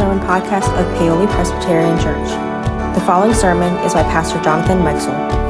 sermon podcast of Paoli Presbyterian Church. The following sermon is by Pastor Jonathan Meixel.